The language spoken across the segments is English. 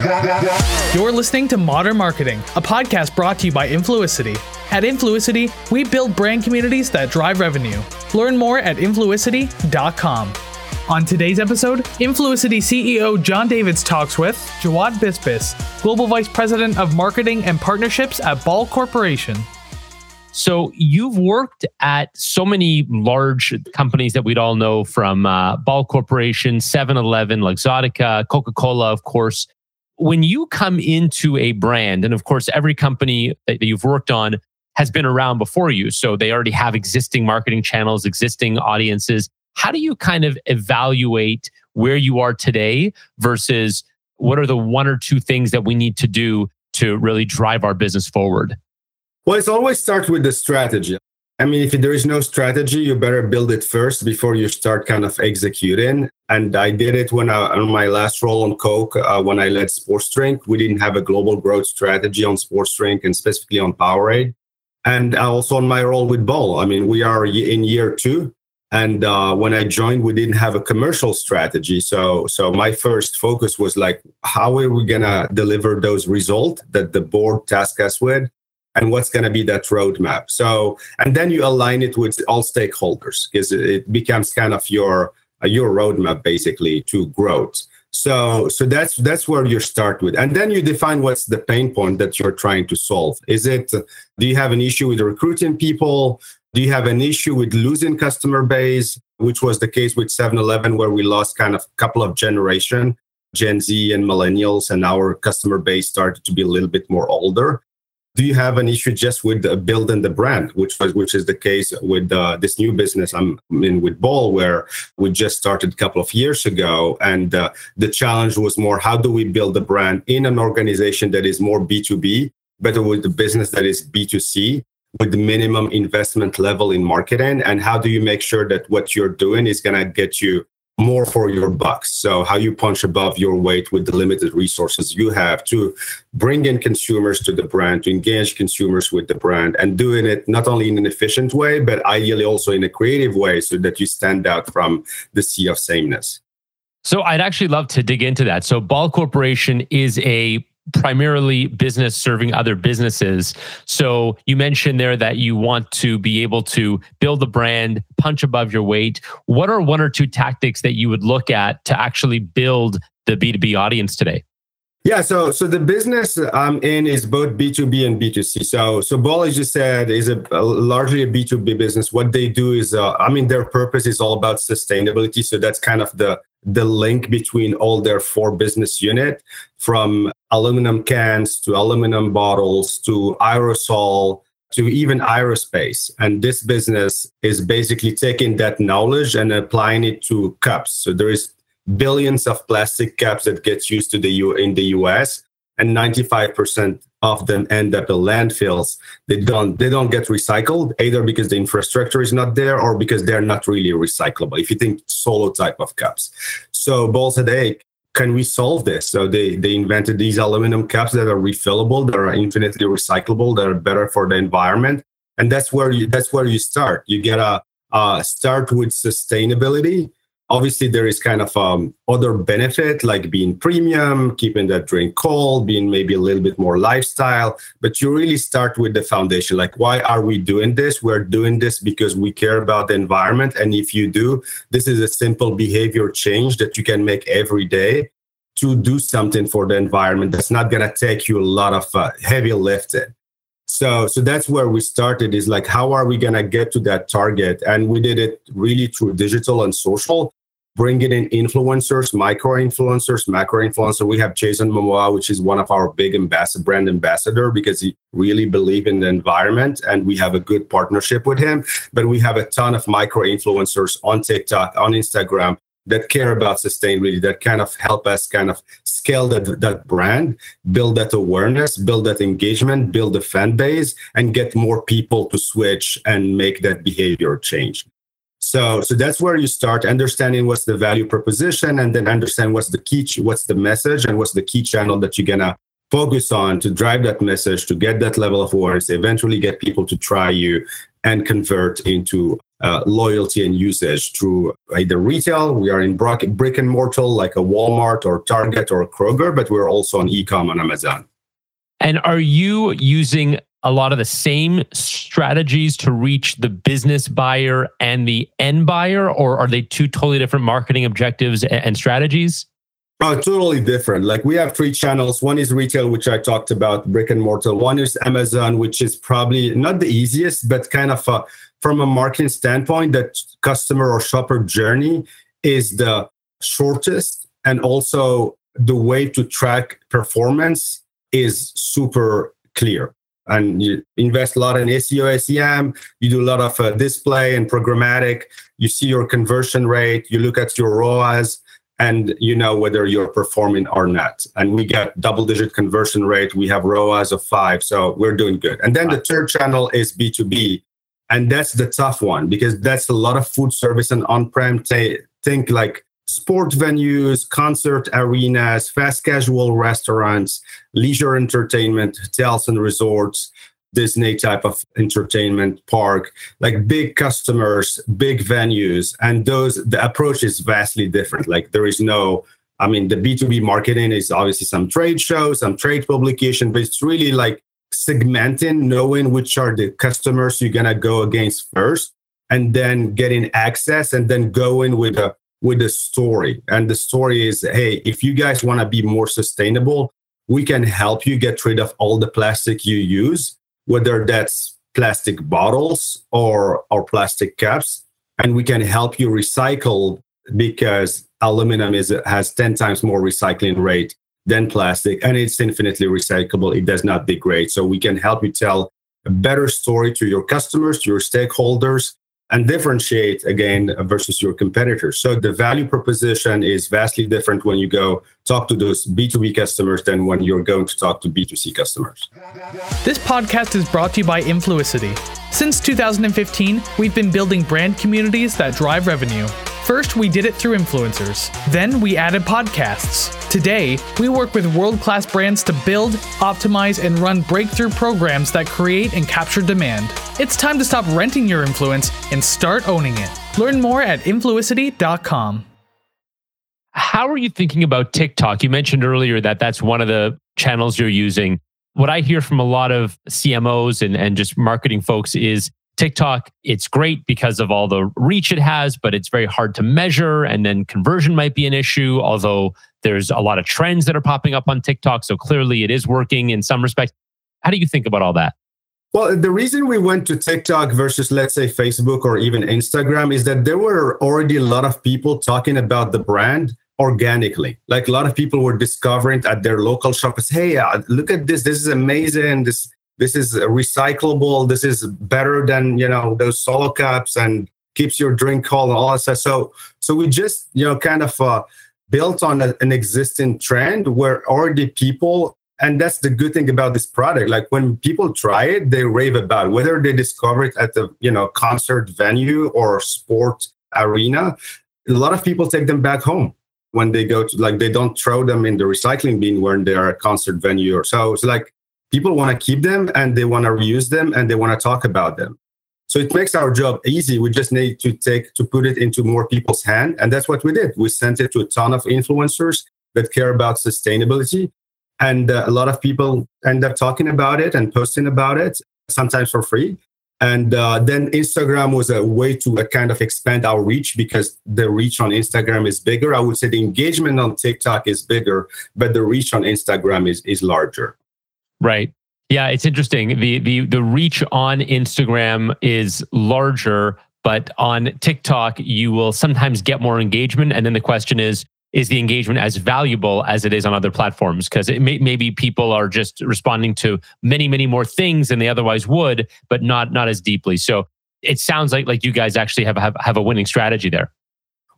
You're listening to Modern Marketing, a podcast brought to you by Influicity. At Influicity, we build brand communities that drive revenue. Learn more at influicity.com. On today's episode, Influicity CEO Jon Davids talks with Jawad Bisbis, Global Vice President of Marketing and Partnerships at Ball Corporation. So you've worked at so many large companies that we'd all know from uh, Ball Corporation, 7-Eleven, Luxottica, Coca-Cola, of course. When you come into a brand, and of course, every company that you've worked on has been around before you. So they already have existing marketing channels, existing audiences. How do you kind of evaluate where you are today versus what are the one or two things that we need to do to really drive our business forward? Well, it always starts with the strategy. I mean, if there is no strategy, you better build it first before you start kind of executing. And I did it when I, on my last role on Coke, uh, when I led Sports Drink. We didn't have a global growth strategy on Sports Drink and specifically on Powerade. And also on my role with Ball. I mean, we are in year two. And uh, when I joined, we didn't have a commercial strategy. So, so my first focus was like, how are we gonna deliver those results that the board tasked us with? And what's going to be that roadmap. So, and then you align it with all stakeholders because it becomes kind of your your roadmap basically to growth. So, so that's that's where you start with, and then you define what's the pain point that you're trying to solve. Is it do you have an issue with recruiting people? Do you have an issue with losing customer base, which was the case with 7-Eleven, where we lost kind of a couple of generation, Gen Z and millennials, and our customer base started to be a little bit more older do you have an issue just with building the brand, which was which is the case with uh, this new business I'm in with Ball, where we just started a couple of years ago, and uh, the challenge was more how do we build the brand in an organization that is more B two B, better with the business that is B two C, with the minimum investment level in marketing, and how do you make sure that what you're doing is going to get you more for your bucks. So how you punch above your weight with the limited resources you have to bring in consumers to the brand, to engage consumers with the brand and doing it not only in an efficient way, but ideally also in a creative way so that you stand out from the sea of sameness. So I'd actually love to dig into that. So Ball Corporation is a primarily business serving other businesses. So you mentioned there that you want to be able to build a brand, punch above your weight. What are one or two tactics that you would look at to actually build the B2B audience today? Yeah, so so the business I'm in is both B2B and B2C. So so Ball, as you said, is a, a largely a B2B business. What they do is, uh, I mean, their purpose is all about sustainability. So that's kind of the the link between all their four business unit, from aluminum cans to aluminum bottles to aerosol to even aerospace. And this business is basically taking that knowledge and applying it to cups. So there is billions of plastic caps that gets used to the U in the US and 95% of them end up in landfills. They don't they don't get recycled either because the infrastructure is not there or because they're not really recyclable if you think solo type of cups so Ball said hey can we solve this? So they they invented these aluminum cups that are refillable that are infinitely recyclable that are better for the environment. And that's where you that's where you start. You get a uh, start with sustainability obviously there is kind of um, other benefit like being premium keeping that drink cold being maybe a little bit more lifestyle. But you really start with the foundation. Like why are we doing this? We're doing this because we care about the environment. And if you do this is a simple behavior change that you can make every day to do something for the environment that's not going to take you a lot of uh, heavy lifting. So so that's where we started is like how are we going to get to that target? And we did it really through digital and social bringing in influencers, micro influencers, macro influencer. We have Jason Momoa, which is one of our big ambassador, brand ambassador, because he really believe in the environment, and we have a good partnership with him. But we have a ton of micro influencers on TikTok, on Instagram that care about sustainability, that kind of help us kind of scale that, that brand, build that awareness, build that engagement, build a fan base, and get more people to switch and make that behavior change. So, so that's where you start understanding what's the value proposition, and then understand what's the key, what's the message, and what's the key channel that you're gonna focus on to drive that message, to get that level of awareness, eventually get people to try you and convert into uh, loyalty and usage through either retail. We are in brick and mortar like a Walmart or Target or Kroger, but we're also on e-com on Amazon. And are you using a lot of the same strategies to reach the business buyer and the end buyer, or are they two totally different marketing objectives and strategies? Oh, totally different. Like we have three channels. One is retail, which I talked about, brick and mortar. One is Amazon, which is probably not the easiest, but kind of a, from a marketing standpoint, that customer or shopper journey is the shortest. And also the way to track performance is super clear. And you invest a lot in SEO, SEM, you do a lot of uh, display and programmatic. You see your conversion rate, you look at your ROAS and you know whether you're performing or not. And we get double digit conversion rate. We have ROAS of five. So we're doing good. And then the third channel is B2B. And that's the tough one because that's a lot of food service and on prem. T- think like sport venues, concert arenas, fast casual restaurants, leisure entertainment, hotels and resorts. Disney type of entertainment park, like big customers, big venues, and those the approach is vastly different. Like there is no, I mean, the B2B marketing is obviously some trade shows, some trade publication, but it's really like segmenting, knowing which are the customers you're gonna go against first, and then getting access and then going with a with the story. And the story is, hey, if you guys want to be more sustainable, we can help you get rid of all the plastic you use whether that's plastic bottles or or plastic cups. And we can help you recycle because aluminum is has 10 times more recycling rate than plastic and it's infinitely recyclable. It does not degrade. So we can help you tell a better story to your customers to your stakeholders and differentiate again versus your competitors. So the value proposition is vastly different when you go talk to those B2B customers than when you're going to talk to B2C customers. This podcast is brought to you by Influicity. Since 2015, we've been building brand communities that drive revenue. First, we did it through influencers. Then, we added podcasts. Today, we work with world class brands to build, optimize, and run breakthrough programs that create and capture demand. It's time to stop renting your influence and start owning it. Learn more at influicity.com. How are you thinking about TikTok? You mentioned earlier that that's one of the channels you're using. What I hear from a lot of CMOs and, and just marketing folks is TikTok, it's great because of all the reach it has, but it's very hard to measure. And then conversion might be an issue, although there's a lot of trends that are popping up on TikTok. So clearly it is working in some respects. How do you think about all that? Well, the reason we went to TikTok versus, let's say, Facebook or even Instagram is that there were already a lot of people talking about the brand organically. Like a lot of people were discovering at their local shops, hey, uh, look at this. This is amazing. This this is recyclable this is better than you know those solo cups and keeps your drink cold and all that stuff so so we just you know kind of uh, built on a, an existing trend where already people and that's the good thing about this product like when people try it they rave about it. whether they discover it at the you know concert venue or sport arena a lot of people take them back home when they go to like they don't throw them in the recycling bin when they're at concert venue or so it's like people want to keep them and they want to reuse them and they want to talk about them. So it makes our job easy. We just need to take to put it into more people's hand. And that's what we did. We sent it to a ton of influencers that care about sustainability. And uh, a lot of people end up talking about it and posting about it, sometimes for free. And uh, then Instagram was a way to uh, kind of expand our reach because the reach on Instagram is bigger. I would say the engagement on TikTok is bigger, but the reach on Instagram is, is larger. Right. Yeah, it's interesting. The the the reach on Instagram is larger, but on TikTok you will sometimes get more engagement and then the question is is the engagement as valuable as it is on other platforms because it may, maybe people are just responding to many many more things than they otherwise would but not not as deeply so it sounds like like you guys actually have have, have a winning strategy there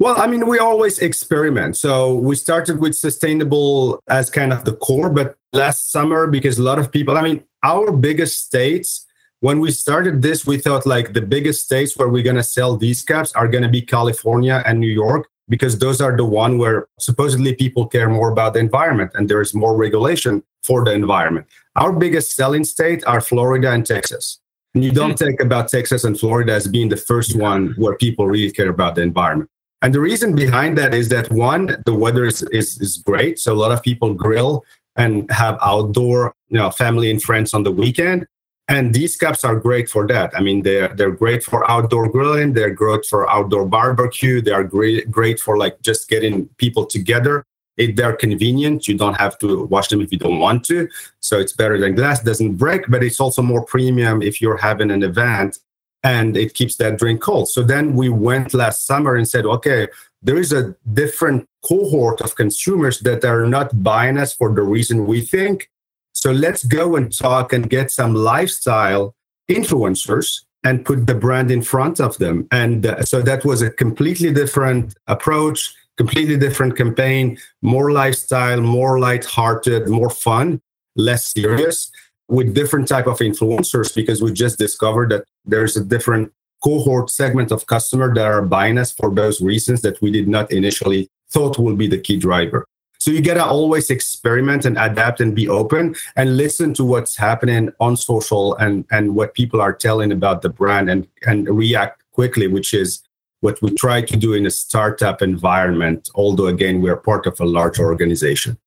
well, I mean, we always experiment. So we started with sustainable as kind of the core, but last summer, because a lot of people, I mean, our biggest states, when we started this, we thought like the biggest states where we're going to sell these caps are going to be California and New York, because those are the one where supposedly people care more about the environment and there is more regulation for the environment. Our biggest selling state are Florida and Texas. And you don't hmm. think about Texas and Florida as being the first one where people really care about the environment. And the reason behind that is that one, the weather is, is, is great. So a lot of people grill and have outdoor, you know, family and friends on the weekend. And these cups are great for that. I mean, they're they're great for outdoor grilling. They're great for outdoor barbecue. They are great great for like just getting people together. If they're convenient, you don't have to wash them if you don't want to. So it's better than glass. Doesn't break, but it's also more premium if you're having an event and it keeps that drink cold. So then we went last summer and said, okay, there is a different cohort of consumers that are not buying us for the reason we think. So let's go and talk and get some lifestyle influencers and put the brand in front of them. And uh, so that was a completely different approach, completely different campaign, more lifestyle, more light-hearted, more fun, less serious with different type of influencers because we just discovered that there's a different cohort segment of customer that are buying us for those reasons that we did not initially thought will be the key driver. So you gotta always experiment and adapt and be open and listen to what's happening on social and and what people are telling about the brand and and react quickly, which is what we try to do in a startup environment. Although again, we are part of a large organization.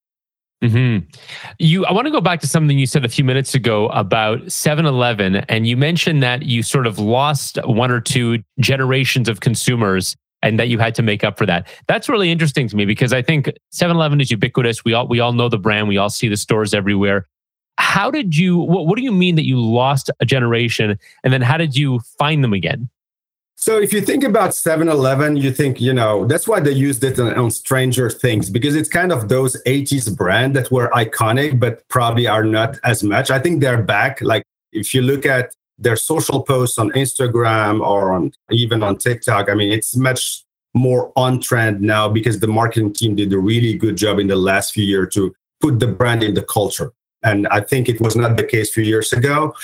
Mm-hmm. You, I want to go back to something you said a few minutes ago about 7-Eleven, and you mentioned that you sort of lost one or two generations of consumers, and that you had to make up for that. That's really interesting to me because I think 7-Eleven is ubiquitous. We all we all know the brand. We all see the stores everywhere. How did you? What, what do you mean that you lost a generation, and then how did you find them again? So if you think about 7-Eleven, you think, you know, that's why they used it on, on, Stranger Things because it's kind of those 80s brand that were iconic, but probably are not as much. I think they're back. Like if you look at their social posts on Instagram or on even on TikTok, I mean, it's much more on trend now because the marketing team did a really good job in the last few years to put the brand in the culture. And I think it was not the case a few years ago.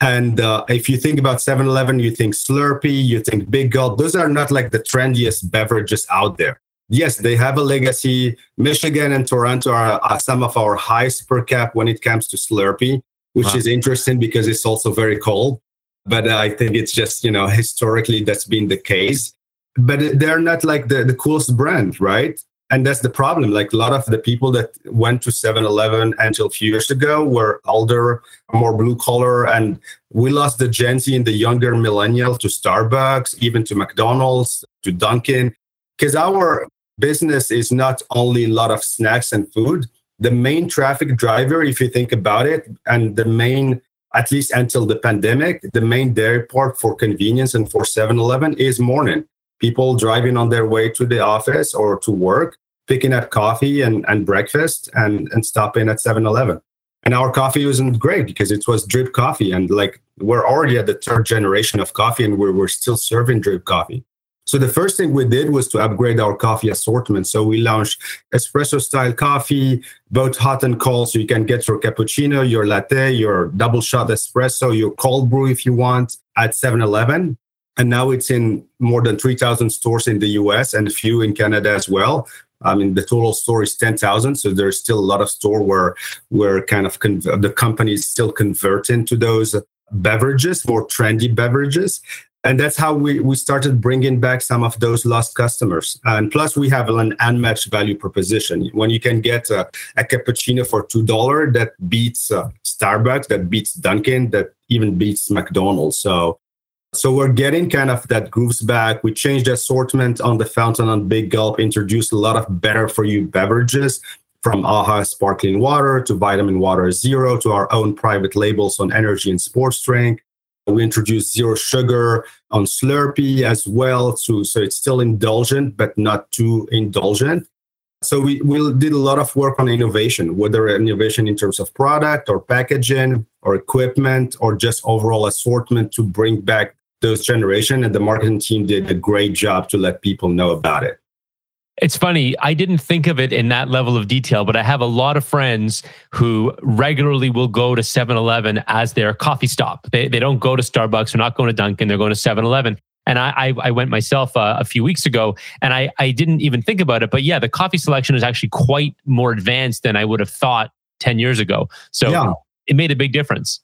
And uh, if you think about 7 Eleven, you think Slurpee, you think Big Gulp. Those are not like the trendiest beverages out there. Yes, they have a legacy. Michigan and Toronto are, are some of our highest per cap when it comes to Slurpee, which wow. is interesting because it's also very cold. But uh, I think it's just, you know, historically that's been the case. But they're not like the, the coolest brand, right? And that's the problem. Like a lot of the people that went to 7-eleven until a few years ago were older more blue collar and we lost the gen z and the younger millennial to starbucks even to mcdonald's to dunkin because our business is not only a lot of snacks and food. The main traffic driver if you think about it and the main at least until the pandemic the main dairy part for convenience and for 7-eleven is morning people driving on their way to the office or to work, picking up coffee and, and breakfast and, and stopping at 7 Eleven. And our coffee wasn't great because it was drip coffee. And like we're already at the third generation of coffee and we're, we're still serving drip coffee. So the first thing we did was to upgrade our coffee assortment. So we launched espresso style coffee, both hot and cold. So you can get your cappuccino, your latte, your double shot espresso, your cold brew if you want at 7 Eleven and now it's in more than 3,000 stores in the US and a few in Canada as well. I mean, the total store is 10,000. So there's still a lot of store where, where kind of con- the company is still converting to those beverages, more trendy beverages. And that's how we, we started bringing back some of those lost customers. And plus, we have an unmatched value proposition. When you can get a, a cappuccino for $2, that beats uh, Starbucks, that beats Dunkin', that even beats McDonald's. So so we're getting kind of that grooves back. We changed the assortment on the fountain on Big Gulp, introduced a lot of better for you beverages from AHA sparkling water to vitamin water zero to our own private labels on energy and sports drink. We introduced zero sugar on Slurpee as well. So, so it's still indulgent, but not too indulgent. So we, we did a lot of work on innovation, whether innovation in terms of product or packaging or equipment or just overall assortment to bring back those generation and the marketing team did a great job to let people know about it it's funny i didn't think of it in that level of detail but i have a lot of friends who regularly will go to 7-eleven as their coffee stop they, they don't go to starbucks they're not going to dunkin they're going to 7-eleven and I, I, I went myself uh, a few weeks ago, and I, I didn't even think about it. But yeah, the coffee selection is actually quite more advanced than I would have thought ten years ago. So yeah. it made a big difference.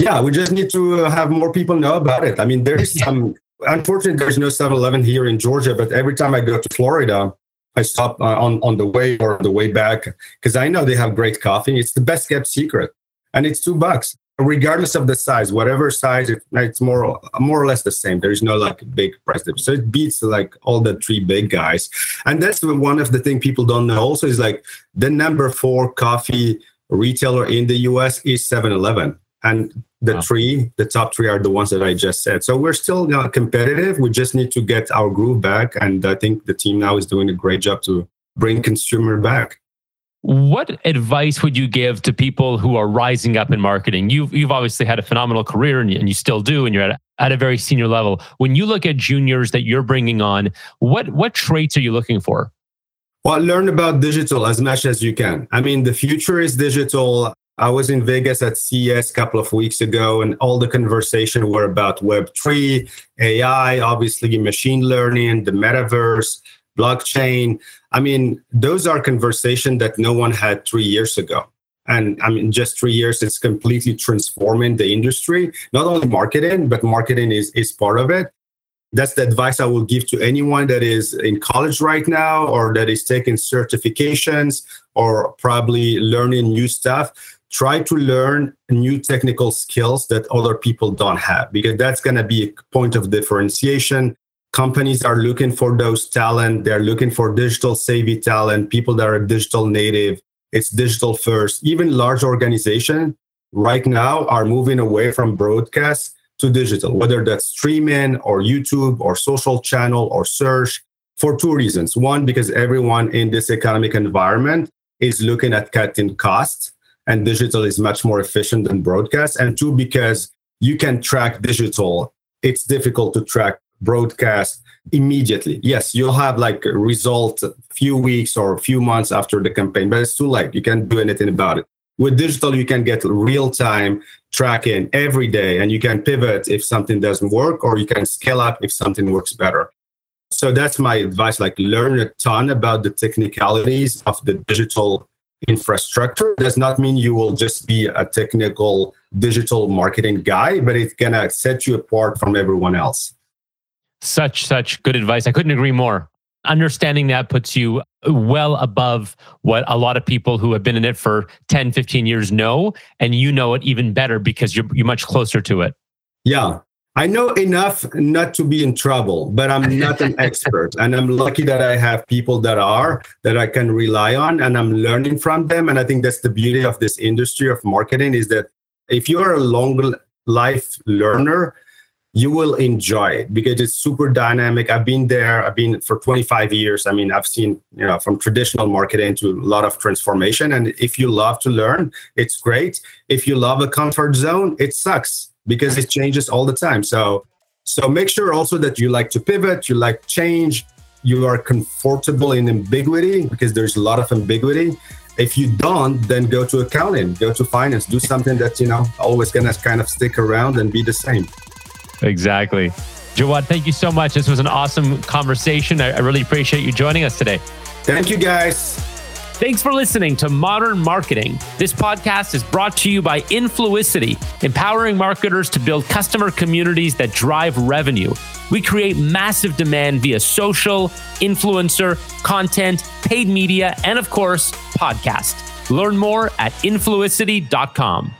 Yeah, we just need to have more people know about it. I mean, there's some, unfortunately, there's no 7 Eleven here in Georgia, but every time I go to Florida, I stop uh, on, on the way or the way back because I know they have great coffee. It's the best kept secret and it's two bucks regardless of the size, whatever size, it's more more or less the same. There is no like big price difference. So it beats like all the three big guys. And that's one of the things people don't know also is like the number four coffee retailer in the US is 7-Eleven. And the wow. three, the top three are the ones that I just said. So we're still not competitive. We just need to get our groove back. And I think the team now is doing a great job to bring consumer back. What advice would you give to people who are rising up in marketing? You've, you've obviously had a phenomenal career and you, and you still do, and you're at, at a very senior level. When you look at juniors that you're bringing on, what, what traits are you looking for? Well, learn about digital as much as you can. I mean, the future is digital. I was in Vegas at CES a couple of weeks ago, and all the conversation were about Web3, AI, obviously machine learning, the metaverse, blockchain. I mean, those are conversations that no one had three years ago. And I mean, just three years, it's completely transforming the industry, not only marketing, but marketing is, is part of it. That's the advice I will give to anyone that is in college right now or that is taking certifications or probably learning new stuff. Try to learn new technical skills that other people don't have because that's going to be a point of differentiation. Companies are looking for those talent. They're looking for digital savvy talent people that are digital native. It's digital first. Even large organizations right now are moving away from broadcast to digital whether that's streaming or youtube or social channel or search for two reasons. One because everyone in this economic environment is looking at cutting costs and digital is much more efficient than broadcast and two because you can track digital it's difficult to track broadcast immediately. Yes, you'll have like a result a few weeks or a few months after the campaign, but it's too late. You can't do anything about it. With digital, you can get real time tracking every day and you can pivot if something doesn't work or you can scale up if something works better. So that's my advice like learn a ton about the technicalities of the digital infrastructure does not mean you will just be a technical digital marketing guy, but it's going to set you apart from everyone else. Such, such good advice. I couldn't agree more. Understanding that puts you well above what a lot of people who have been in it for 10, 15 years know. And you know it even better because you're, you're much closer to it. Yeah. I know enough not to be in trouble, but I'm not an expert. And I'm lucky that I have people that are, that I can rely on, and I'm learning from them. And I think that's the beauty of this industry of marketing is that if you're a long life learner, you will enjoy it because it's super dynamic. I've been there. I've been for 25 years. I mean, I've seen, you know, from traditional marketing to a lot of transformation. And if you love to learn, it's great. If you love a comfort zone, it sucks because it changes all the time. So, so make sure also that you like to pivot, you like change, you are comfortable in ambiguity because there's a lot of ambiguity. If you don't, then go to accounting, go to finance, do something that, you know, always gonna kind of stick around and be the same. Exactly. Jawad, thank you so much. This was an awesome conversation. I, I really appreciate you joining us today. Thank you, guys. Thanks for listening to Modern Marketing. This podcast is brought to you by Influicity, empowering marketers to build customer communities that drive revenue. We create massive demand via social, influencer, content, paid media, and of course, podcast. Learn more at influicity.com.